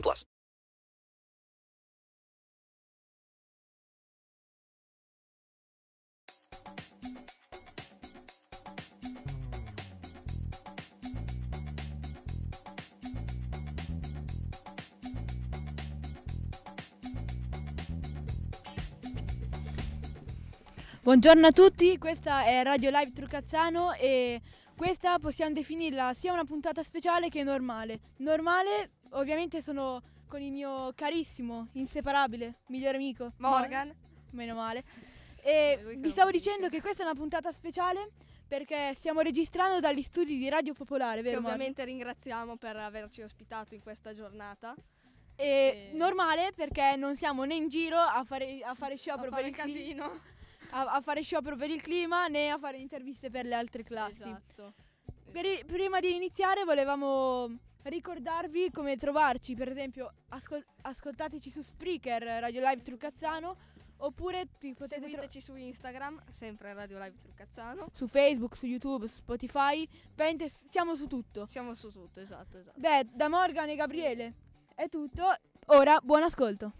plus. Buongiorno a tutti, questa è Radio Live Trucazzano e questa possiamo definirla sia una puntata speciale che normale. Normale, ovviamente sono con il mio carissimo, inseparabile, migliore amico Morgan. Mor- meno male. E lui che vi stavo dicendo che questa è una puntata speciale perché stiamo registrando dagli studi di Radio Popolare, Che vero? Morgan? ovviamente ringraziamo per averci ospitato in questa giornata. E e- normale perché non siamo né in giro a fare, a fare A sciopero fare per il casino. a- a fare sciopero per il clima né a fare interviste per le altre classi. Esatto. Per prima di iniziare volevamo ricordarvi come trovarci, per esempio ascol- ascoltateci su Spreaker, Radio Live Trucazzano, oppure Seguiteci su Instagram, sempre Radio Live Trucazzano. su Facebook, su YouTube, su Spotify, veramente s- siamo su tutto. Siamo su tutto, esatto, esatto. Beh, da Morgan e Gabriele è tutto, ora buon ascolto.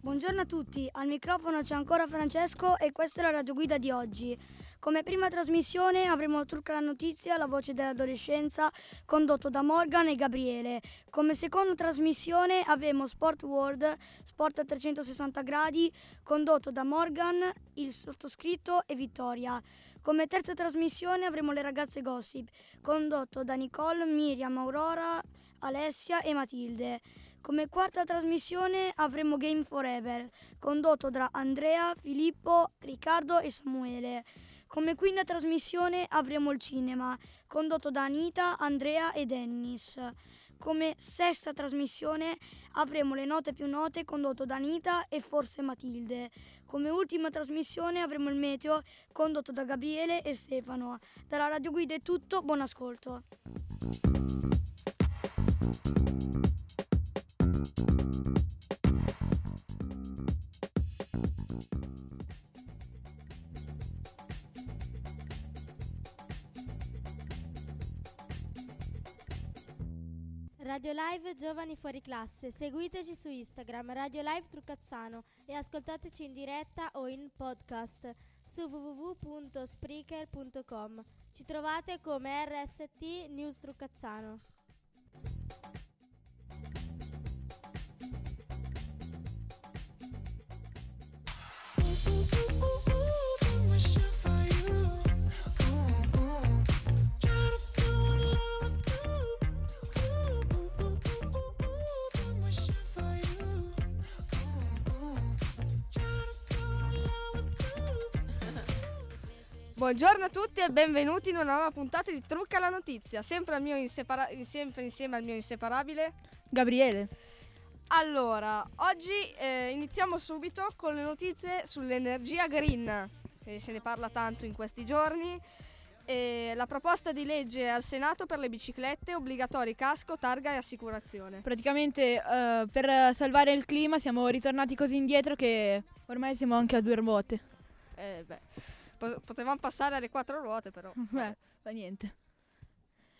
Buongiorno a tutti, al microfono c'è ancora Francesco e questa è la radioguida di oggi. Come prima trasmissione avremo Trucca la notizia, la voce dell'adolescenza, condotto da Morgan e Gabriele. Come seconda trasmissione avremo Sport World, sport a 360 gradi, condotto da Morgan, il sottoscritto e Vittoria. Come terza trasmissione avremo le ragazze gossip, condotto da Nicole, Miriam, Aurora, Alessia e Matilde. Come quarta trasmissione avremo Game Forever, condotto da Andrea, Filippo, Riccardo e Samuele. Come quinta trasmissione avremo il cinema, condotto da Anita, Andrea e Dennis. Come sesta trasmissione avremo le note più note, condotto da Anita e forse Matilde. Come ultima trasmissione avremo il meteo, condotto da Gabriele e Stefano. Dalla Radio Guida è tutto, buon ascolto. Radio Live Giovani Fuori Classe, seguiteci su Instagram Radio Live Trucazzano e ascoltateci in diretta o in podcast su www.spreaker.com. Ci trovate come RST News Trucazzano. Buongiorno a tutti e benvenuti in una nuova puntata di Trucca la notizia, sempre, al mio insepara- sempre insieme al mio inseparabile. Gabriele, Allora, oggi eh, iniziamo subito con le notizie sull'energia green, che se ne parla tanto in questi giorni. E la proposta di legge al Senato per le biciclette, obbligatori casco, targa e assicurazione. praticamente eh, per salvare il clima siamo ritornati così indietro che ormai siamo anche a due ruote. Eh, beh, po- potevamo passare alle quattro ruote però. Beh, fa niente.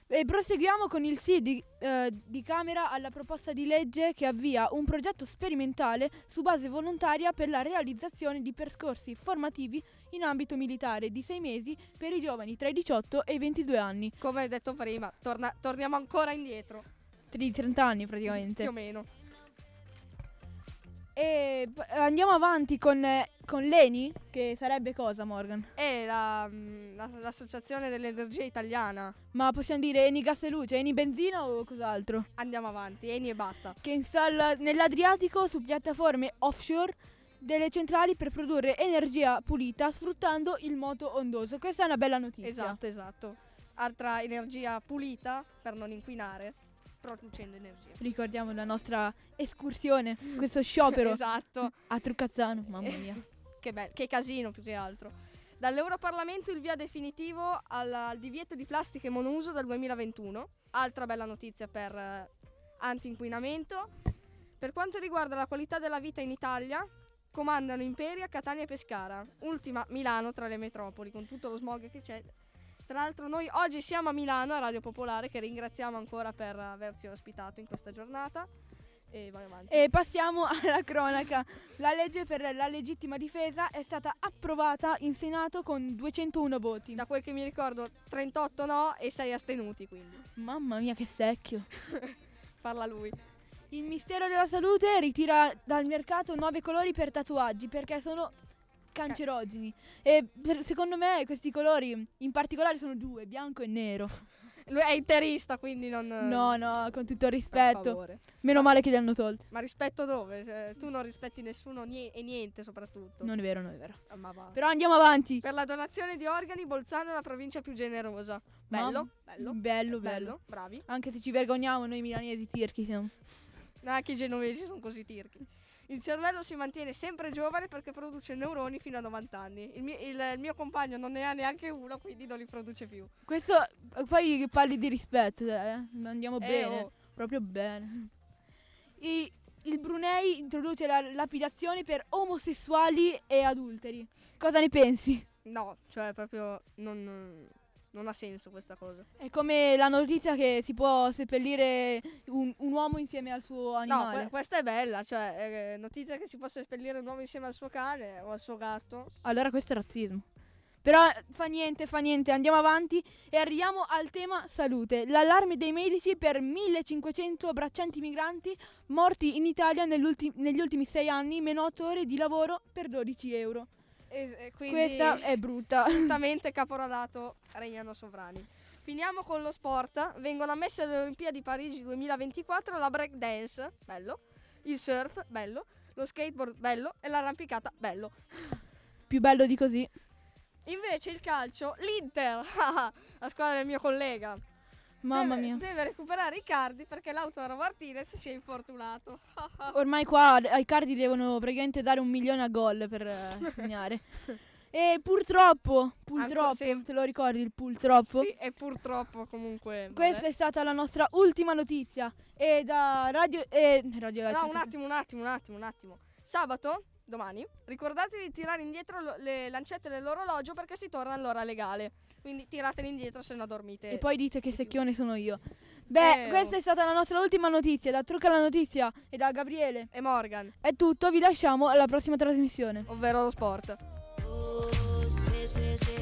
E proseguiamo con il sì di, eh, di Camera alla proposta di legge che avvia un progetto sperimentale su base volontaria per la realizzazione di percorsi formativi in ambito militare di sei mesi per i giovani tra i 18 e i 22 anni. Come detto prima, torna- torniamo ancora indietro. di 30 anni praticamente. più o meno. E andiamo avanti con, eh, con l'ENI, che sarebbe cosa, Morgan? E la, mm, la- l'associazione dell'energia italiana. Ma possiamo dire Eni gas e luce, Eni benzina o cos'altro? Andiamo avanti, Eni e basta. Che installa nell'Adriatico su piattaforme offshore delle centrali per produrre energia pulita sfruttando il moto ondoso. Questa è una bella notizia. Esatto, esatto. Altra energia pulita per non inquinare, producendo energia. Ricordiamo la nostra escursione, questo sciopero esatto. a Truccazzano, mamma mia. Che, be- che casino più che altro. Dall'Europarlamento il via definitivo al, al divieto di plastiche monouso dal 2021. Altra bella notizia per eh, anti-inquinamento. Per quanto riguarda la qualità della vita in Italia, comandano Imperia, Catania e Pescara. Ultima Milano tra le metropoli, con tutto lo smog che c'è. Tra l'altro noi oggi siamo a Milano, a Radio Popolare, che ringraziamo ancora per averci ospitato in questa giornata. E. E passiamo alla cronaca. La legge per la legittima difesa è stata approvata in Senato con 201 voti. Da quel che mi ricordo 38 no e 6 astenuti, quindi Mamma mia che secchio. parla lui. Il Ministero della Salute ritira dal mercato nuovi colori per tatuaggi perché sono cancerogeni. E per- secondo me questi colori in particolare sono due, bianco e nero. Lui è interista, quindi non... No, no, con tutto il rispetto. Meno male che li hanno tolti. Ma rispetto dove? Eh, tu non rispetti nessuno nie- e niente soprattutto. Non è vero, non è vero. Ah, ma va. Però andiamo avanti. Per la donazione di organi, Bolzano è la provincia più generosa. Bello, Mamma- bello, bello, bello. bravi. Anche se ci vergogniamo noi milanesi tirchi siamo. Anche i genovesi sono così tirchi. Il cervello si mantiene sempre giovane perché produce neuroni fino a 90 anni. Il mio, il- il mio compagno non ne ha neanche uno, quindi non li produce più. Questo poi parli di rispetto, eh? Andiamo Eh, bene, oh. proprio bene. I- il Brunei introduce la lapidazione per omosessuali e adulteri. Cosa ne pensi? No, cioè proprio non, non ha senso questa cosa. È come la notizia che si può seppellire un, un uomo insieme al suo No, animale. que- questa è bella, cioè eh, notizia che si possa espellere un uomo insieme al suo cane o al suo gatto. Allora questo è razzismo. Però fa niente, fa niente, andiamo avanti e arriviamo al tema salute. L'allarme dei medici per 1500 braccianti migranti morti in Italia negli ultimi sei anni, meno 8 ore di lavoro per 12 euro. E, e quindi Questa è brutta. assolutamente caporalato regnano sovrani. Finiamo con lo sport. Vengono ammesse alle Olimpiadi Parigi 2024 la break dance, bello, il surf, bello, lo skateboard, bello e l'arrampicata, bello. Più bello di così. Invece il calcio, l'Inter, la squadra del mio collega, Mamma deve, mia. deve recuperare i cardi perché Lautaro Martinez si è infortunato. Ormai qua ai cardi devono praticamente dare un milione a gol per eh, segnare. E purtroppo, purtroppo, sì. te lo ricordi il purtroppo? sì, e purtroppo comunque... Questa vabbè. è stata la nostra ultima notizia. E da Radio. Eh, radio No, un attimo, un attimo, un attimo, un attimo. Sabato, domani, ricordatevi di tirare indietro le lancette dell'orologio perché si torna all'ora legale. Quindi tiratele indietro se no dormite. E poi dite che secchione sono io. Beh, Eh, questa oh. è stata la nostra ultima notizia. Da Trucca la notizia e da Gabriele. E Morgan, È tutto, vi lasciamo alla prossima trasmissione. ovvero lo sport. benvenuti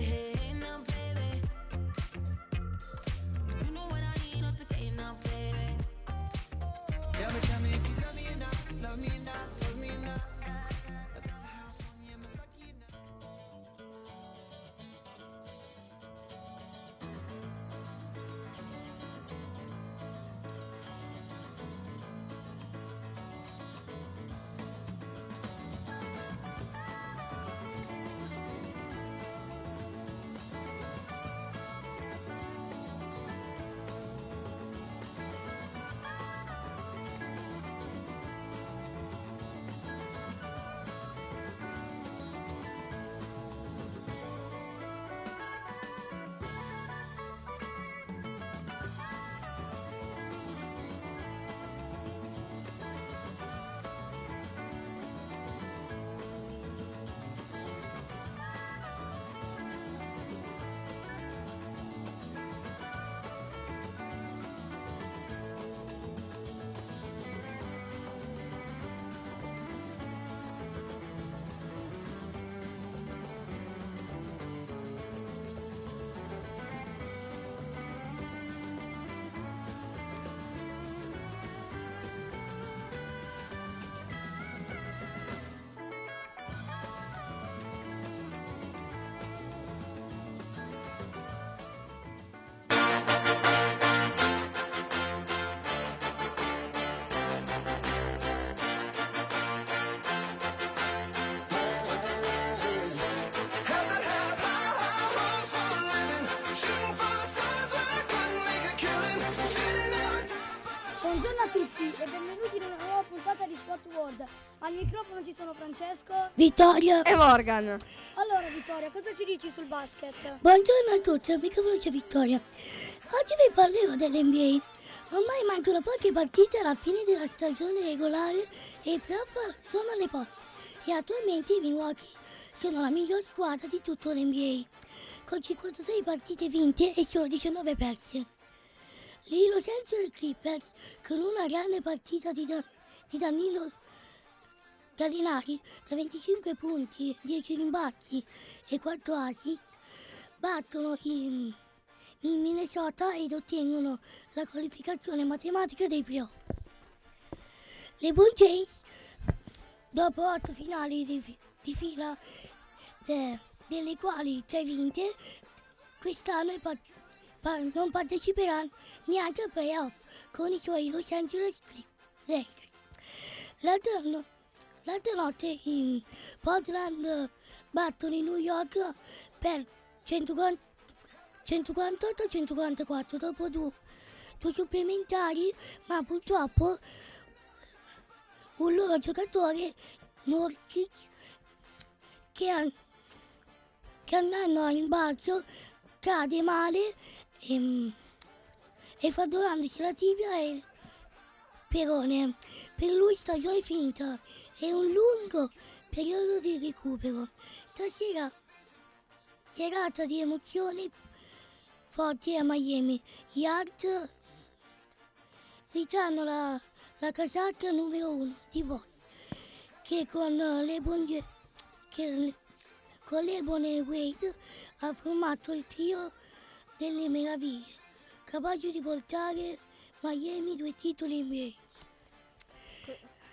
Al microfono ci sono Francesco. Vittoria, E Morgan. Allora Vittoria, cosa ci dici sul basket? buongiorno a tutti, al microfono c'è Vittoria. Oggi vi parlerò dell'NBA. Ormai mancano poche partite alla fine della stagione regolare e i playoff sono alle porte. E attualmente i Milwaukee sono la miglior squadra di tutto l'NBA, con 56 partite vinte e solo 19 perse. I Los Angeles Clippers, con una grande partita di, Da- di Danilo Gallinari da 25 punti, 10 rimbalzi e 4 assist, battono il, il Minnesota ed ottengono la qualificazione matematica dei playoff. Le Blue Jays, dopo 8 finali di, di fila, eh, delle quali 3 vinte, quest'anno i par- par- non parteciperanno neanche ai playoff con i suoi Los Angeles Lakers. L'altra, no- l'altra notte in Portland battono i New York per 148-144 dopo due, due supplementari, ma purtroppo un loro giocatore, Norkic, che, che andando a rimbalzo cade male e, e fradurandosi la tibia e il perone. Per lui stagione finita è un lungo periodo di recupero. Stasera serata di emozioni forti a Miami. Gli Art ritranno la, la casacca numero uno di Boss che con LeBron, Ge- che le- con LeBron e Wade ha formato il trio delle meraviglie, capace di portare Miami due titoli NBA.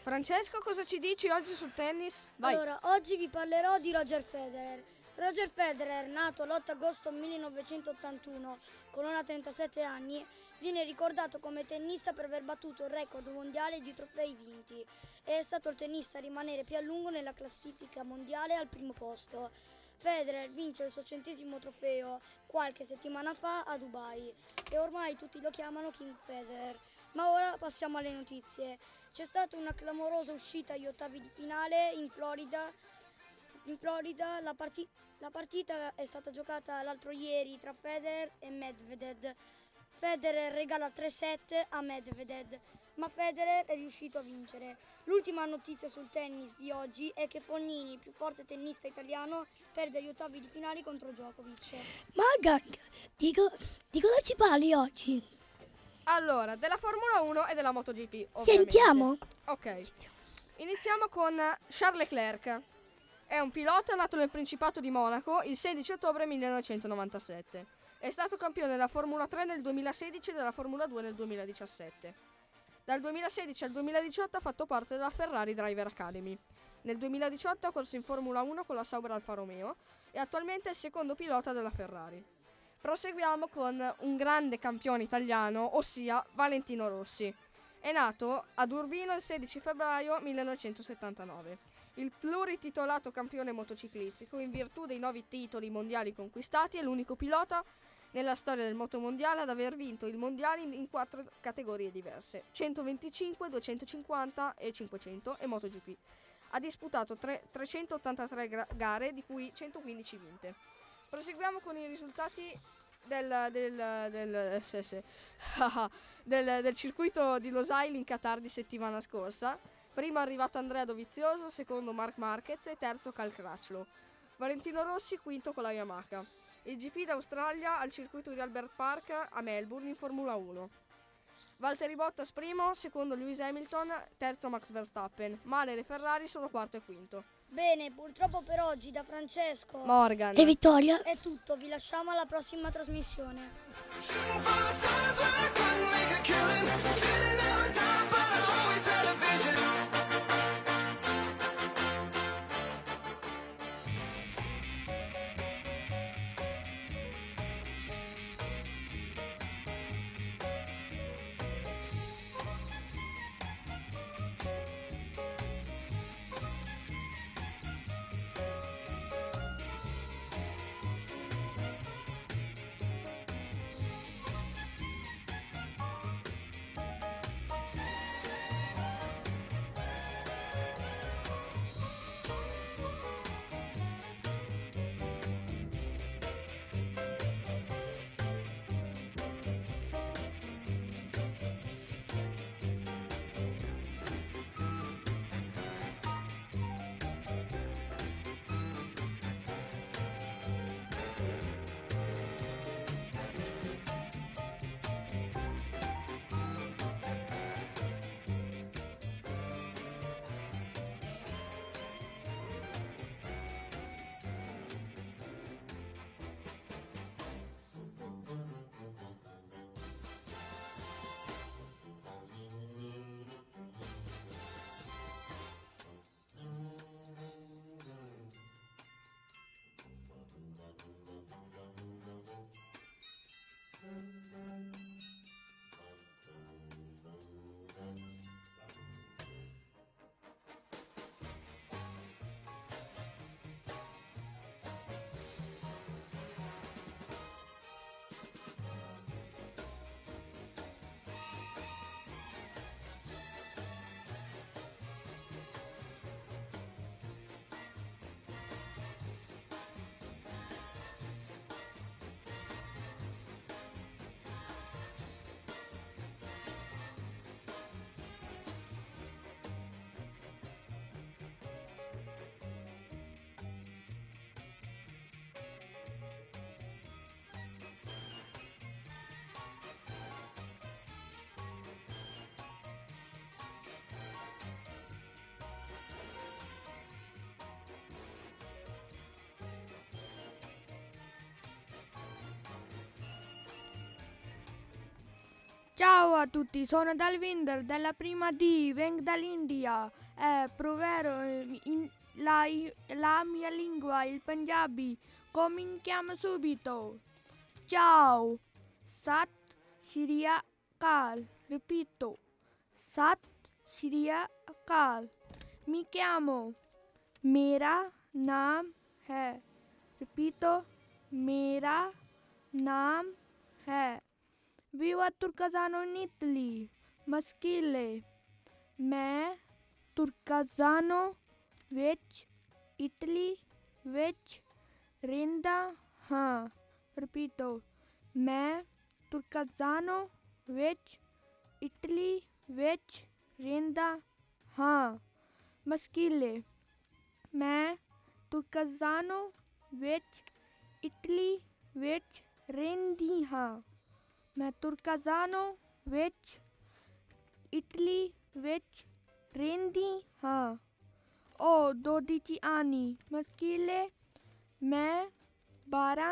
Francesco, cosa ci dici oggi sul tennis? Vai. Allora, oggi vi parlerò di Roger Federer. Roger Federer, nato l'8 agosto 1981 con una 37 anni, viene ricordato come tennista per aver battuto il record mondiale di trofei vinti e è stato il tennista a rimanere più a lungo nella classifica mondiale al primo posto. Federer vince il suo centesimo trofeo qualche settimana fa a Dubai e ormai tutti lo chiamano King Federer. Ma ora passiamo alle notizie. C'è stata una clamorosa uscita agli ottavi di finale in Florida. In Florida la, parti- la partita è stata giocata l'altro ieri tra Federer e Medvedev. Federer regala 3-7 a Medvedev, ma Federer è riuscito a vincere. L'ultima notizia sul tennis di oggi è che Fognini, più forte tennista italiano, perde gli ottavi di finale contro Djokovic. Di, co- di cosa ci parli oggi? Allora, della Formula 1 e della MotoGP. ovviamente. Sentiamo. Ok. Iniziamo con Charles Leclerc. È un pilota nato nel Principato di Monaco il 16 ottobre 1997. È stato campione della Formula 3 nel 2016 e della Formula 2 nel 2017. Dal 2016 al 2018 ha fatto parte della Ferrari Driver Academy. Nel 2018 ha corso in Formula 1 con la Sauber Alfa Romeo e attualmente è il secondo pilota della Ferrari. Proseguiamo con un grande campione italiano, ossia Valentino Rossi. È nato ad Urbino il 16 febbraio 1979. Il plurititolato campione motociclistico, in virtù dei nove titoli mondiali conquistati, è l'unico pilota nella storia del motomondiale ad aver vinto il mondiale in, quattro categorie diverse: 125, 250 e 500 e MotoGP. Ha disputato tre- 383 gra- gare, di cui 115 vinte. Proseguiamo con i risultati del, del, del, sì. del- del circuito di Losail in Qatar di settimana scorsa. Primo è arrivato Andrea Dovizioso, secondo Mark Marquez e terzo Cal Crutchlow. Valentino Rossi quinto con la Yamaha. Il GP d'Australia al circuito di Albert Park a Melbourne in Formula 1. Valtteri Bottas primo, secondo Lewis Hamilton, terzo Max Verstappen. Male le Ferrari sono quarto e quinto. Bene, purtroppo per oggi da Francesco Morgan. E Vittoria? è tutto, vi lasciamo alla prossima trasmissione. Ciao a tutti, sono Dalvinder della prima D, vengo dall'India e proverò in- la, la mia lingua, il Punjabi. Cominciamo subito. Ciao, Sat Shri Akal, ripeto, Sat Shri Akal. Mi chiamo, mera naam hai, ripeto, mera naam hai. Vivo a Turcasano in Italy, maschile. ਮੈਂ ਤੁਰਕਾਜ਼ਾਨੋ ਵਿੱਚ ਇਟਲੀ ਵਿੱਚ ਰਹਿੰਦਾ ਹਾਂ ਰਿਪੀਟੋ ਮੈਂ ਤੁਰਕਾਜ਼ਾਨੋ ਵਿੱਚ ਇਟਲੀ ਵਿੱਚ ਰਹਿੰਦਾ ਹਾਂ ਮਸਕੀਲੇ ਮੈਂ ਤੁਰਕਾਜ਼ਾਨੋ ਵਿੱਚ ਇਟਲੀ ਵਿੱਚ ਰਹਿੰਦੀ ਹਾਂ میں ترکزانوں وچ اٹلی وچ رہندی ہاں او دودیچی آنی مشکلیں میں بارہ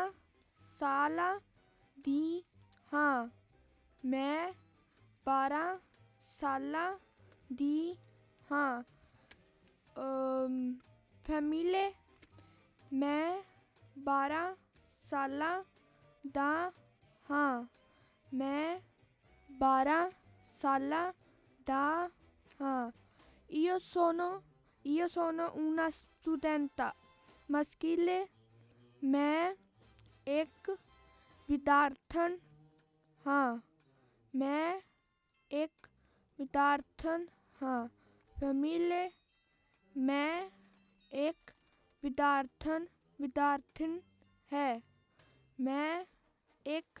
سالہ دی ہاں میں بارہ سالہ دی ہاں فیملے میں بارہ سالہ دا ہاں میں بارہ سالہ داں سو سونو اونسٹوڈینٹ مسکیلے میں ایک ودیاتھن ہاں۔ میں ایک ودیاتھن ہاں۔ فمیلے میں ایک ودیاتھن ودیارتھن ہے۔ میں ایک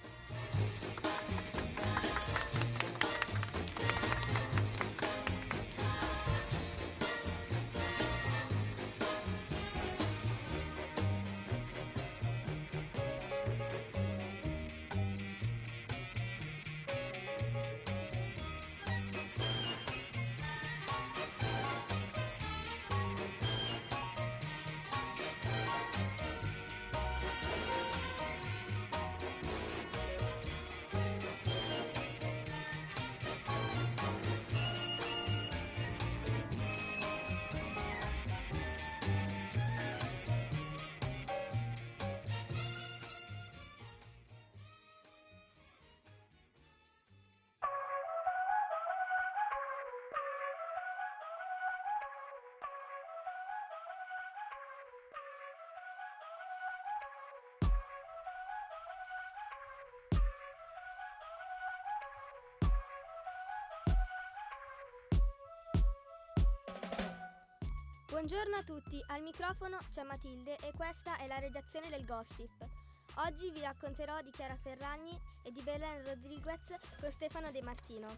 Buongiorno a tutti, al microfono c'è Matilde e questa è la redazione del Gossip. Oggi vi racconterò di Chiara Ferragni e di Belen Rodriguez con Stefano De Martino.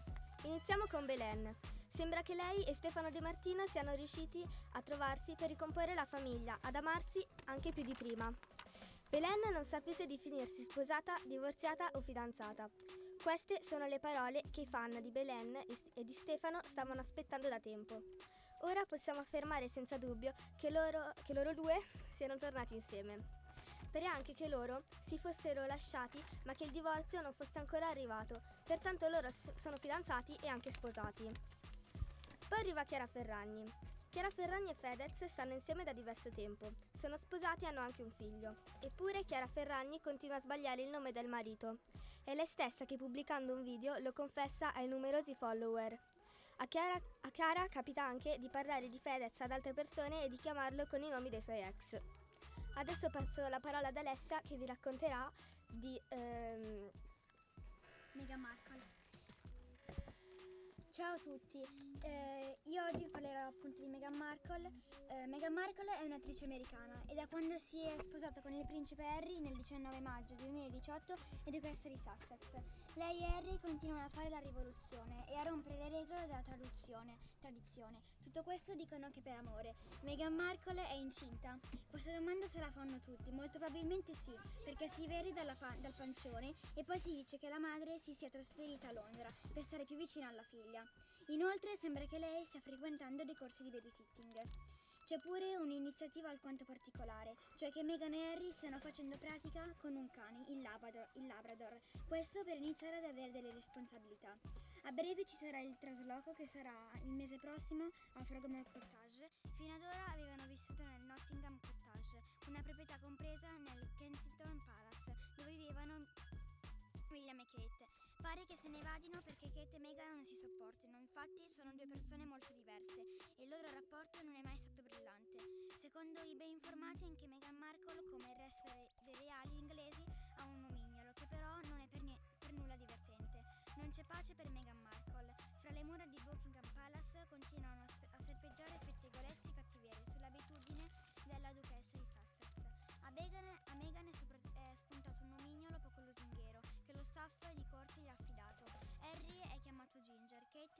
Iniziamo con Belen. Sembra che lei e Stefano De Martino siano riusciti a trovarsi per ricomporre la famiglia, ad amarsi anche più di prima. Belen non sa più se definirsi sposata, divorziata o fidanzata. Queste sono le parole che i fan di Belen e di Stefano stavano aspettando da tempo. Ora possiamo affermare senza dubbio che loro, che loro due siano tornati insieme. Pare anche che loro si fossero lasciati ma che il divorzio non fosse ancora arrivato, pertanto loro sono fidanzati e anche sposati. Poi arriva Chiara Ferragni. Chiara Ferragni e Fedez stanno insieme da diverso tempo, sono sposati e hanno anche un figlio. Eppure Chiara Ferragni continua a sbagliare il nome del marito. È lei stessa che pubblicando un video lo confessa ai numerosi follower. A Chiara, a Chiara capita anche di parlare di Fedez ad altre persone e di chiamarlo con i nomi dei suoi ex. Adesso passo la parola ad Alessia che vi racconterà di... ehm, Meghan Markle. Ciao a tutti, Eh, io oggi parlerò appunto di Meghan Markle. Eh, Meghan Markle è un'attrice americana e da quando si è sposata con il principe Harry nel 19 maggio 2018 è duchessa di Sussex. Lei e Harry continuano a fare la rivoluzione e a rompere le regole della tradizione. Tutto questo dicono che per amore. Meghan Markle è incinta? Questa domanda se la fanno tutti, molto probabilmente sì, perché si vede dalla pa- dal pancione e poi si dice che la madre si sia trasferita a Londra per stare più vicina alla figlia. Inoltre sembra che lei stia frequentando dei corsi di babysitting. C'è pure un'iniziativa alquanto particolare, cioè che Meghan e Harry stiano facendo pratica con un cane, il Labrador, il Labrador, questo per iniziare ad avere delle responsabilità. A breve ci sarà il trasloco che sarà il mese prossimo a Frogmore Cottage. Fino ad ora avevano vissuto nel Nottingham Cottage, una proprietà compresa nel Kensington Palace, dove vivevano William e Kate. Pare che se ne vadino perché Kate e Meghan non si sopportino, infatti sono due persone molto diverse e il loro rapporto non è mai stato brillante. Secondo i ben informati anche Meghan Markle, come il resto dei, reali inglesi, ha un nomignolo che però non è per, nie- per nulla divertente. Non c'è pace per Meghan Markle. Fra le mura di Buckingham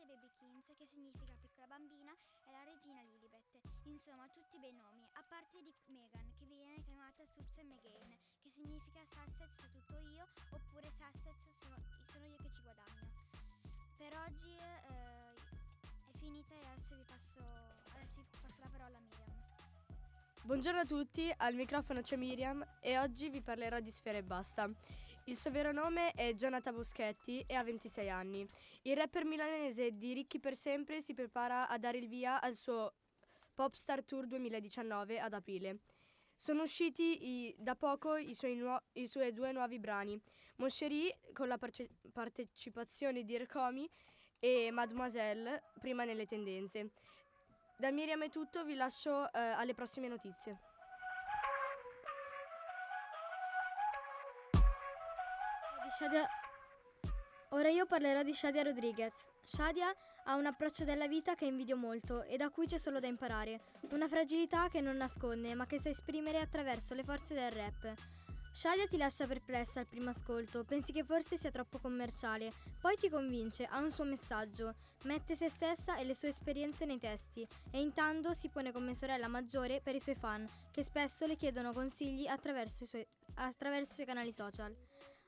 È Baby Kings, che significa piccola bambina, e la regina Lilibet. Insomma, tutti bei nomi, a parte di Meghan, che viene chiamata Susan Megain, che significa Sussex tutto io, oppure Sussex sono, sono io che ci guadagno. Per oggi eh, è finita e adesso vi passo, adesso vi passo la parola a Miriam. Buongiorno a tutti, al microfono c'è Miriam e oggi vi parlerò di Sfera e Basta. Il suo vero nome è Jonathan Boschetti e ha 26 anni. Il rapper milanese di Ricchi per sempre si prepara a dare il via al suo Popstar Tour 2019 ad aprile. Sono usciti i- da poco i suoi, nuo- i suoi due nuovi brani, Moscerie con la parce- partecipazione di Ercomi e Mademoiselle, prima nelle tendenze. Da Miriam è tutto, vi lascio eh, alle prossime notizie. Shadia- Ora io parlerò di Shadia Rodriguez. Shadia ha un approccio della vita che invidio molto e da cui c'è solo da imparare. Una fragilità che non nasconde ma che sa esprimere attraverso le forze del rap. Shadia ti lascia perplessa al primo ascolto, pensi che forse sia troppo commerciale, poi ti convince, ha un suo messaggio, mette se stessa e le sue esperienze nei testi e intanto si pone come sorella maggiore per i suoi fan, che spesso le chiedono consigli attraverso i suoi, attraverso i canali social.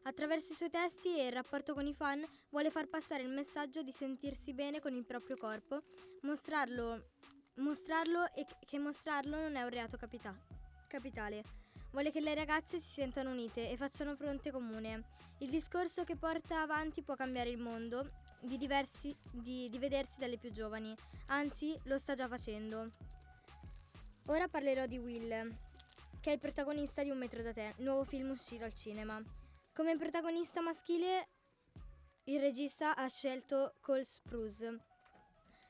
Attraverso i suoi testi e il rapporto con i fan vuole far passare il messaggio di sentirsi bene con il proprio corpo, mostrarlo, mostrarlo e che mostrarlo non è un reato capita- capitale. Vuole che le ragazze si sentano unite e facciano fronte comune. Il discorso che porta avanti può cambiare il mondo di, diversi, di, di vedersi dalle più giovani, anzi lo sta già facendo. Ora parlerò di Will, che è il protagonista di Un metro da te, nuovo film uscito al cinema. Come protagonista maschile il regista ha scelto Cole Sprouse.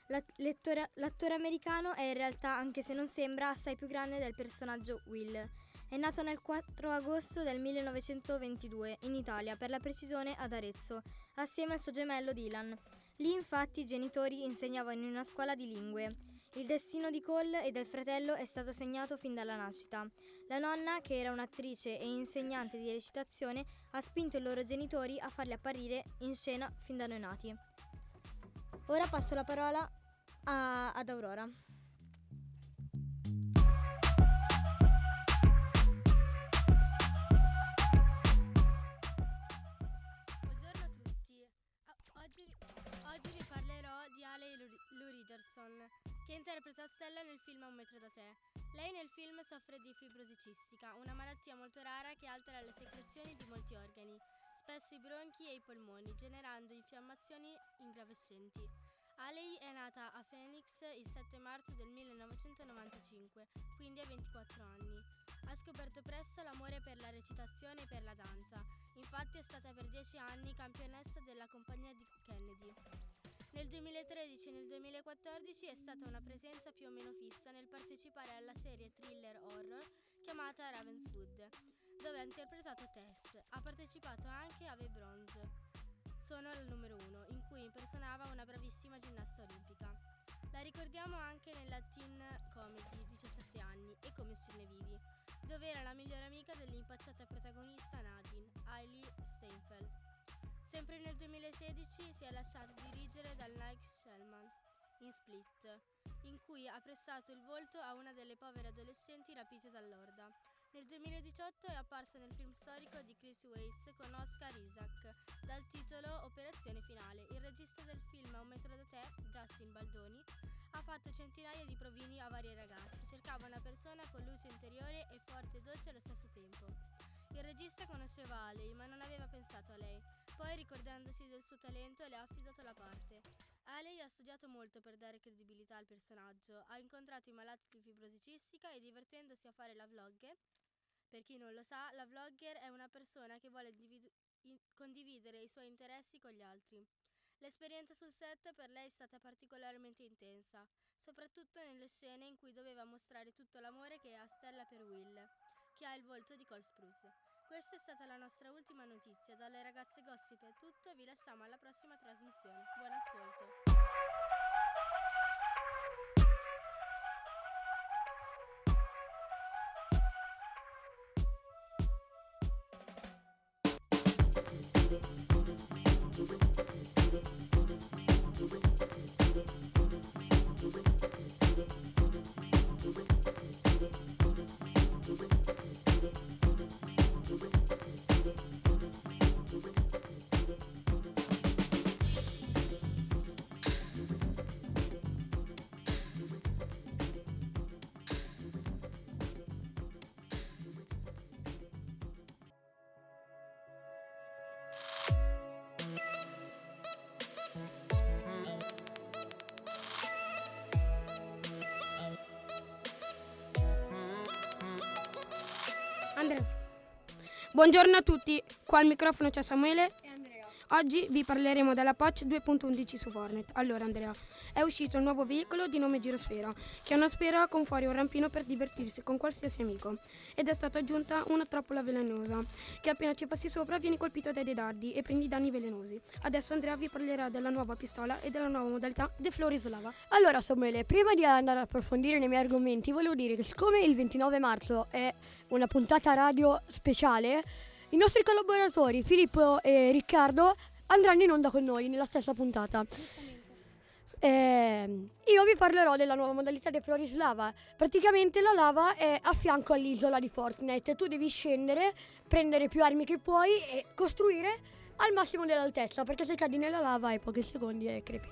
L'at- lettore- L'attore americano è in realtà, anche se non sembra, assai più grande del personaggio Will. È nato nel 4 agosto del 1922 in Italia, per la precisione ad Arezzo, assieme al suo gemello Dylan. Lì infatti i genitori insegnavano in una scuola di lingue. Il destino di Cole e del fratello è stato segnato fin dalla nascita. La nonna, che era un'attrice e insegnante di recitazione, ha spinto i loro genitori a farli apparire in scena fin da neonati. Ora passo la parola a- ad Aurora. Buongiorno a tutti. Oggi, vi parlerò di Ale Lu Lou Richardson, che interpreta Stella nel film A un metro da te. Lei nel film soffre di fibrosi cistica, una malattia molto rara che altera le secrezioni di molti organi, spesso i bronchi e i polmoni, generando infiammazioni ingravescenti. Alei è nata a Phoenix il 7 marzo del 1995, quindi ha 24 anni. Ha scoperto presto l'amore per la recitazione e per la danza, infatti è stata per 10 anni campionessa della compagnia di Kennedy. Nel 2013 e nel 2014 è stata una presenza più o meno fissa nel partecipare alla serie thriller horror chiamata Ravenswood, dove ha interpretato Tess. Ha partecipato anche a The Bronze, sono al numero uno, in cui impersonava una bravissima ginnasta olimpica. La ricordiamo anche nella teen comedy 17 anni e come uscirne vivi, dove era la migliore amica dell'impacciata protagonista Nadine, Hailey Steinfeld. Sempre nel 2016 si è lasciato dirigere dal Nike Shellman in Split, in cui ha prestato il volto a una delle povere adolescenti rapite dall'orda. Nel 2018 è apparsa nel film storico di Chris Waits con Oscar Isaac, dal titolo Operazione Finale. Il regista del film A un metro da te, Justin Baldoni, ha fatto centinaia di provini a varie ragazze. Cercava una persona con luce interiore e forte e dolce allo stesso tempo. Il regista conosceva Aley, ma non aveva pensato a lei. Poi, ricordandosi del suo talento, le ha affidato la parte. Aley ha studiato molto per dare credibilità al personaggio. Ha incontrato i malati di fibrosi cistica e divertendosi a fare la vlogger. Per chi non lo sa, la vlogger è una persona che vuole individu- in- condividere i suoi interessi con gli altri. L'esperienza sul set per lei è stata particolarmente intensa, soprattutto nelle scene in cui doveva mostrare tutto l'amore che ha Stella per Will, che ha il volto di Cole Spruce. Questa è stata la nostra ultima notizia. Dalle ragazze gossip è tutto, vi lasciamo alla prossima trasmissione. Buon ascolto. Andrea. Buongiorno a tutti, qua al microfono c'è Samuele. Oggi vi parleremo della patch 2.11 su Fortnite. Allora Andrea, è uscito un nuovo veicolo di nome Girosfera, che è una sfera con fuori un rampino per divertirsi con qualsiasi amico. Ed è stata aggiunta una trappola velenosa, che appena ci passi sopra vieni colpito dai dei dardi e prendi danni velenosi. Adesso Andrea vi parlerà della nuova pistola e della nuova modalità The Floris Lava. Allora Samuele, prima di andare a approfondire nei miei argomenti, volevo dire che siccome il 29 marzo è una puntata radio speciale, i nostri collaboratori Filippo e Riccardo andranno in onda con noi nella stessa puntata. Eh, io vi parlerò della nuova modalità di Floris Lava. Praticamente la lava è a fianco all'isola di Fortnite. Tu devi scendere, prendere più armi che puoi e costruire al massimo dell'altezza, perché se cadi nella lava hai pochi secondi e crepi.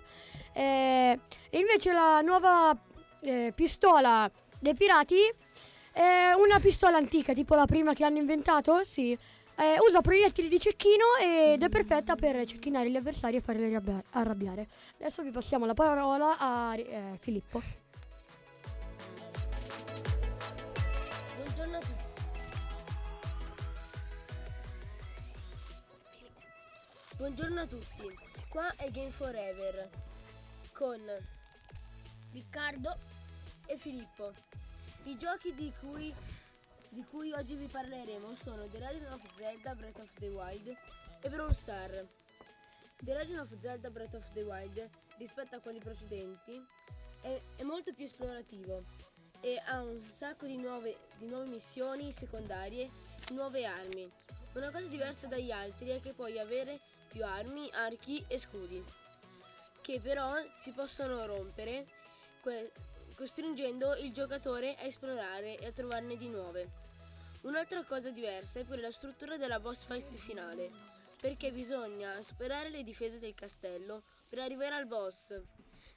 Eh, e invece la nuova eh, pistola dei pirati è una pistola antica, tipo la prima che hanno inventato, sì. Eh, usa proiettili di cecchino ed è perfetta per cecchinare gli avversari e farli arrabbia- arrabbiare. Adesso vi passiamo la parola a eh, Filippo. Buongiorno a tutti. Buongiorno a tutti, qua è Game Forever con Riccardo e Filippo. I giochi di cui, di cui oggi vi parleremo sono The Legend of Zelda Breath of the Wild e Brawl Star. The Legend of Zelda Breath of the Wild rispetto a quelli precedenti è, è molto più esplorativo e ha un sacco di nuove, di nuove missioni secondarie, nuove armi. Una cosa diversa dagli altri è che puoi avere più armi, archi e scudi, che però si possono rompere, que- costringendo il giocatore a esplorare e a trovarne di nuove. Un'altra cosa diversa è pure la struttura della boss fight finale, perché bisogna superare le difese del castello per arrivare al boss.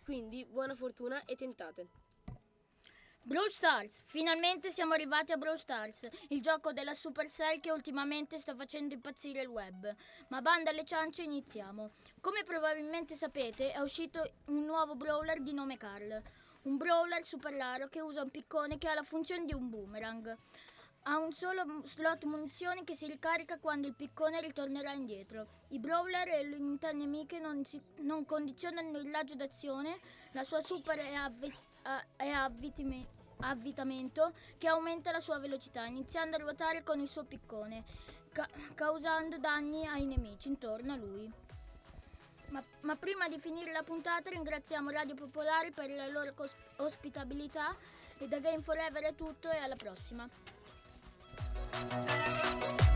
Quindi buona fortuna e tentate. Brawl Stars, finalmente siamo arrivati a Brawl Stars, il gioco della Supercell che ultimamente sta facendo impazzire il web. Ma banda alle ciance, iniziamo. Come probabilmente sapete, è uscito un nuovo brawler di nome Carl. Un brawler super raro che usa un piccone che ha la funzione di un boomerang. Ha un solo slot munizioni che si ricarica quando il piccone ritornerà indietro. I brawler e le unità nemiche non, si- non condizionano il raggio d'azione, la sua super è, avvi- a- è avvitime- avvitamento che aumenta la sua velocità, iniziando a ruotare con il suo piccone, ca- causando danni ai nemici intorno a lui. Ma, ma prima di finire la puntata ringraziamo Radio Popolare per la loro cos- ospitabilità e da Game Forever è tutto e alla prossima. Tchau,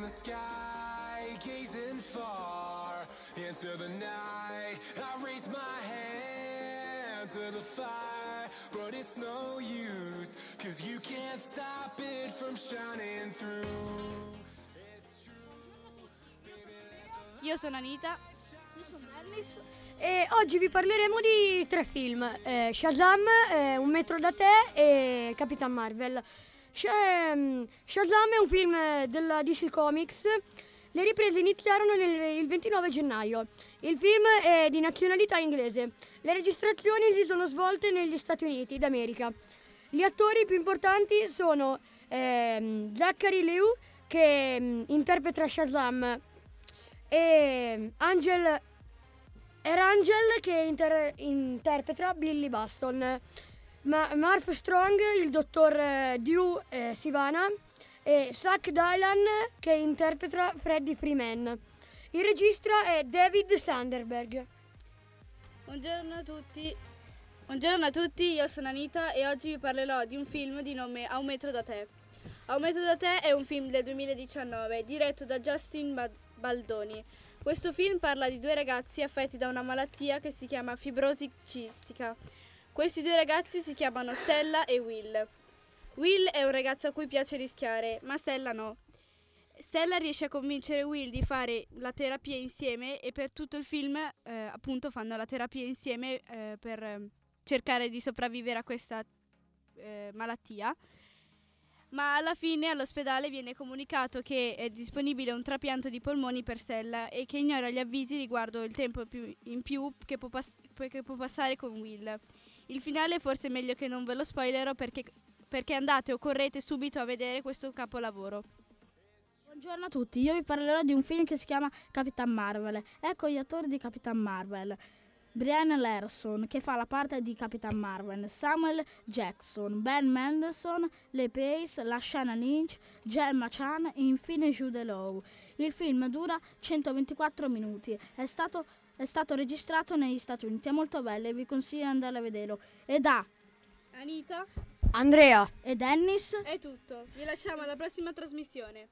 in the sky, gazing far into the night. I raise my hand to the fire, but it's no use, cause you can't stop it from shining through. Io sono Anita. Io sono Dennis. E oggi vi parleremo di tre film: eh, Shazam, eh, Un metro da te e Capitan Marvel. Ehm, Shazam è un film della DC Comics. Le riprese iniziarono nel- il 29 gennaio. Il film è di nazionalità inglese. Le registrazioni si sono svolte negli Stati Uniti d'America. Gli attori più importanti sono ehm, Zachary Lew, che mm, interpreta Shazam, e Angel Erangel che inter- interpreta Billy Baston, Ma- Marv Strong, il dottor eh, Drew eh, Sivana e Zach Dylan che interpreta Freddy Freeman. Il regista è David Sanderberg. Buongiorno a tutti. Buongiorno a tutti, io sono Anita e oggi vi parlerò di un film di nome A un metro da te. A un metro da te è un film del 2019 diretto da Justin Ba- Baldoni. Questo film parla di due ragazzi affetti da una malattia che si chiama fibrosi cistica. Questi due ragazzi si chiamano Stella e Will. Will è un ragazzo a cui piace rischiare, ma Stella no. Stella riesce a convincere Will di fare la terapia insieme e per tutto il film eh, appunto fanno la terapia insieme eh, per eh, cercare di sopravvivere a questa eh, malattia. Ma alla fine all'ospedale viene comunicato che è disponibile un trapianto di polmoni per Stella e che ignora gli avvisi riguardo il tempo più- in più che può, pass- che può passare con Will. Il finale forse è meglio che non ve lo spoilerò perché, perché andate o correte subito a vedere questo capolavoro. Buongiorno a tutti, io vi parlerò di un film che si chiama Capitan Marvel. Ecco gli attori di Capitan Marvel. Brian Larson che fa la parte di Capitan Marvel, Samuel Jackson, Ben Mendelsohn, Le Pace, Lashana Lynch, Gemma Chan e infine Jude Law. Il film dura 124 minuti, è stato, è stato registrato negli Stati Uniti, è molto bello e vi consiglio di andare a vederlo. E da Anita Andrea. e Dennis è tutto, vi lasciamo alla prossima trasmissione.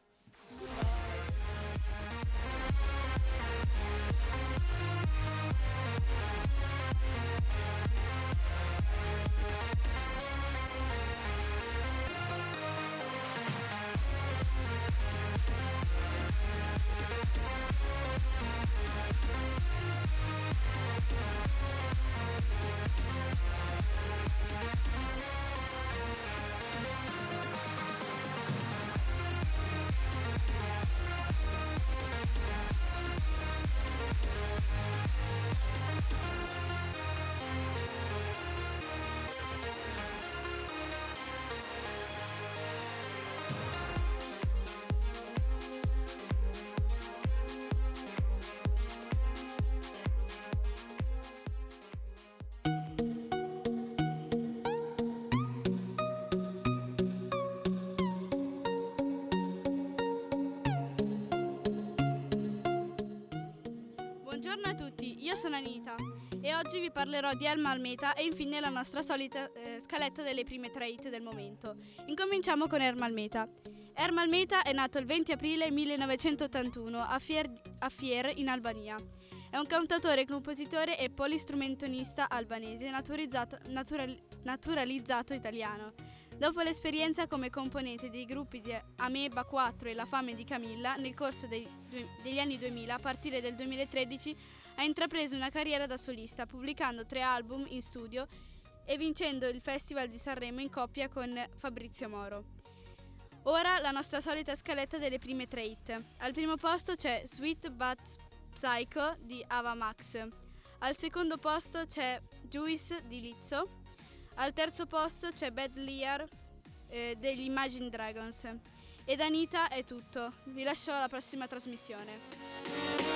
Buongiorno a tutti, io sono Anita e oggi vi parlerò di Elma Almeta e infine la nostra solita eh, scaletta delle prime tre hit del momento. Incominciamo con Erma Almeta. Erma Almeta è nato il 20 aprile 1981 a Fier, a Fier in Albania. È un cantautore, compositore e polistrumentonista albanese naturalizzato, natural- naturalizzato italiano. Dopo l'esperienza come componente dei gruppi di Ameba 4 e La fame di Camilla, nel corso dei- degli anni 2000, a partire dal 2013, ha intrapreso una carriera da solista, pubblicando tre album in studio e vincendo il Festival di Sanremo in coppia con Fabrizio Moro. Ora la nostra solita scaletta delle prime tre hit. Al primo posto c'è Sweet But Psycho di Ava Max. Al secondo posto c'è Juice di Lizzo. Al terzo posto c'è Bad Liar eh, degli Imagine Dragons. Ed Anita è tutto. Vi lascio alla prossima trasmissione.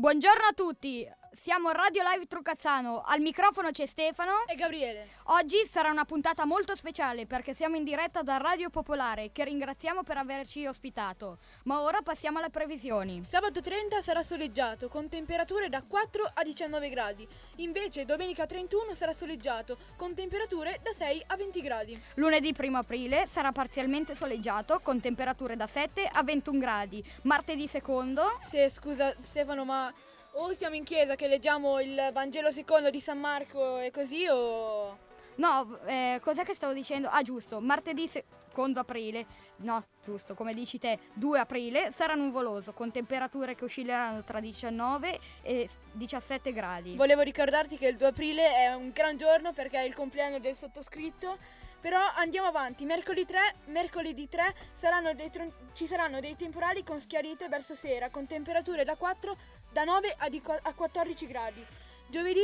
Buongiorno a tutti, siamo Radio Live Trucazzano, al microfono c'è Stefano e Gabriele. Oggi sarà una puntata molto speciale perché siamo in diretta da Radio Popolare che ringraziamo per averci ospitato. Ma ora passiamo alle previsioni. Sabato 30 sarà soleggiato con temperature da 4 a 19 gradi. Invece domenica 31 sarà soleggiato con temperature da 6 a 20 gradi. Lunedì 1 aprile sarà parzialmente soleggiato con temperature da 7 a 21 gradi. Martedì secondo... Sì, scusa Stefano, ma o siamo in chiesa che leggiamo il Vangelo secondo di San Marco e così o... No, eh, cos'è che stavo dicendo? Ah, giusto, martedì secondo aprile, no, giusto, come dici te, 2 aprile sarà nuvoloso con temperature che oscilleranno tra 19 e 17 gradi. Volevo ricordarti che il 2 aprile è un gran giorno perché è il compleanno del sottoscritto. Però andiamo avanti, mercoledì 3, mercoledì 3 saranno tron- ci saranno dei temporali con schiarite verso sera con temperature da 4 da 9 a, di- a 14 gradi. Giovedì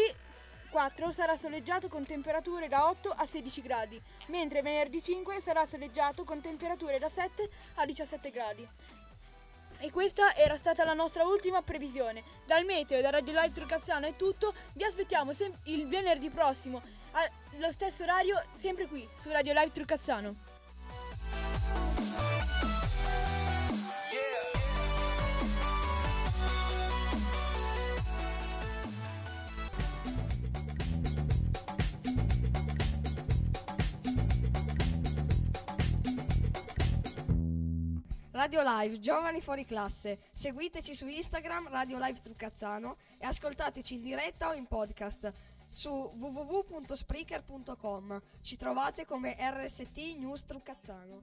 4 sarà soleggiato con temperature da 8 a 16 gradi, mentre venerdì 5 sarà soleggiato con temperature da 7 a 17 gradi. E questa era stata la nostra ultima previsione. Dal meteo e da Radio Live Trucazzano è tutto. Vi aspettiamo sem- il venerdì prossimo allo stesso orario, sempre qui su Radio Live Trucazzano. Radio Live, giovani fuori classe. Seguiteci su Instagram Radio Live Trucazzano e ascoltateci in diretta o in podcast su www.spreaker.com. Ci trovate come RST News Trucazzano.